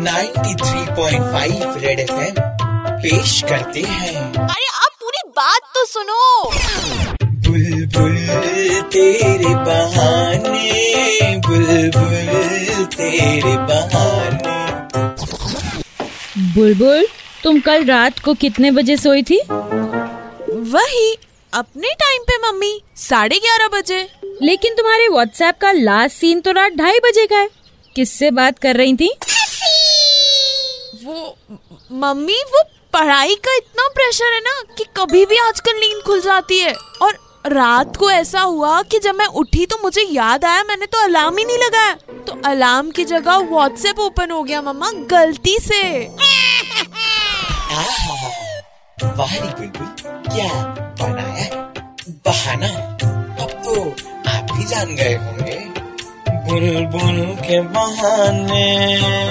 93.5 red FM पेश करते हैं। अरे आप पूरी बात तो सुनो। बुलबुल बुल तेरे बहाने बुलबुल बुल तेरे बहाने। बुलबुल तुम कल रात को कितने बजे सोई थी? वही अपने टाइम पे मम्मी साढ़े ग्यारह बजे। लेकिन तुम्हारे व्हाट्सएप का लास्ट सीन तो रात ढाई बजे का है। किससे बात कर रही थी? मम्मी, वो पढ़ाई का इतना प्रेशर है ना कि कभी भी आजकल नींद खुल जाती है। और रात को ऐसा हुआ कि जब मैं उठी तो मुझे याद आया, मैंने तो अलार्म ही नहीं लगाया। तो अलार्म की जगह व्हाट्सएप ओपन हो गया, मम्मा, गलती से। आहा वाह बुलबुल क्या बनाया बहाना, अब तो आप भी जान गए होंगे। बुलबुल के बहाने।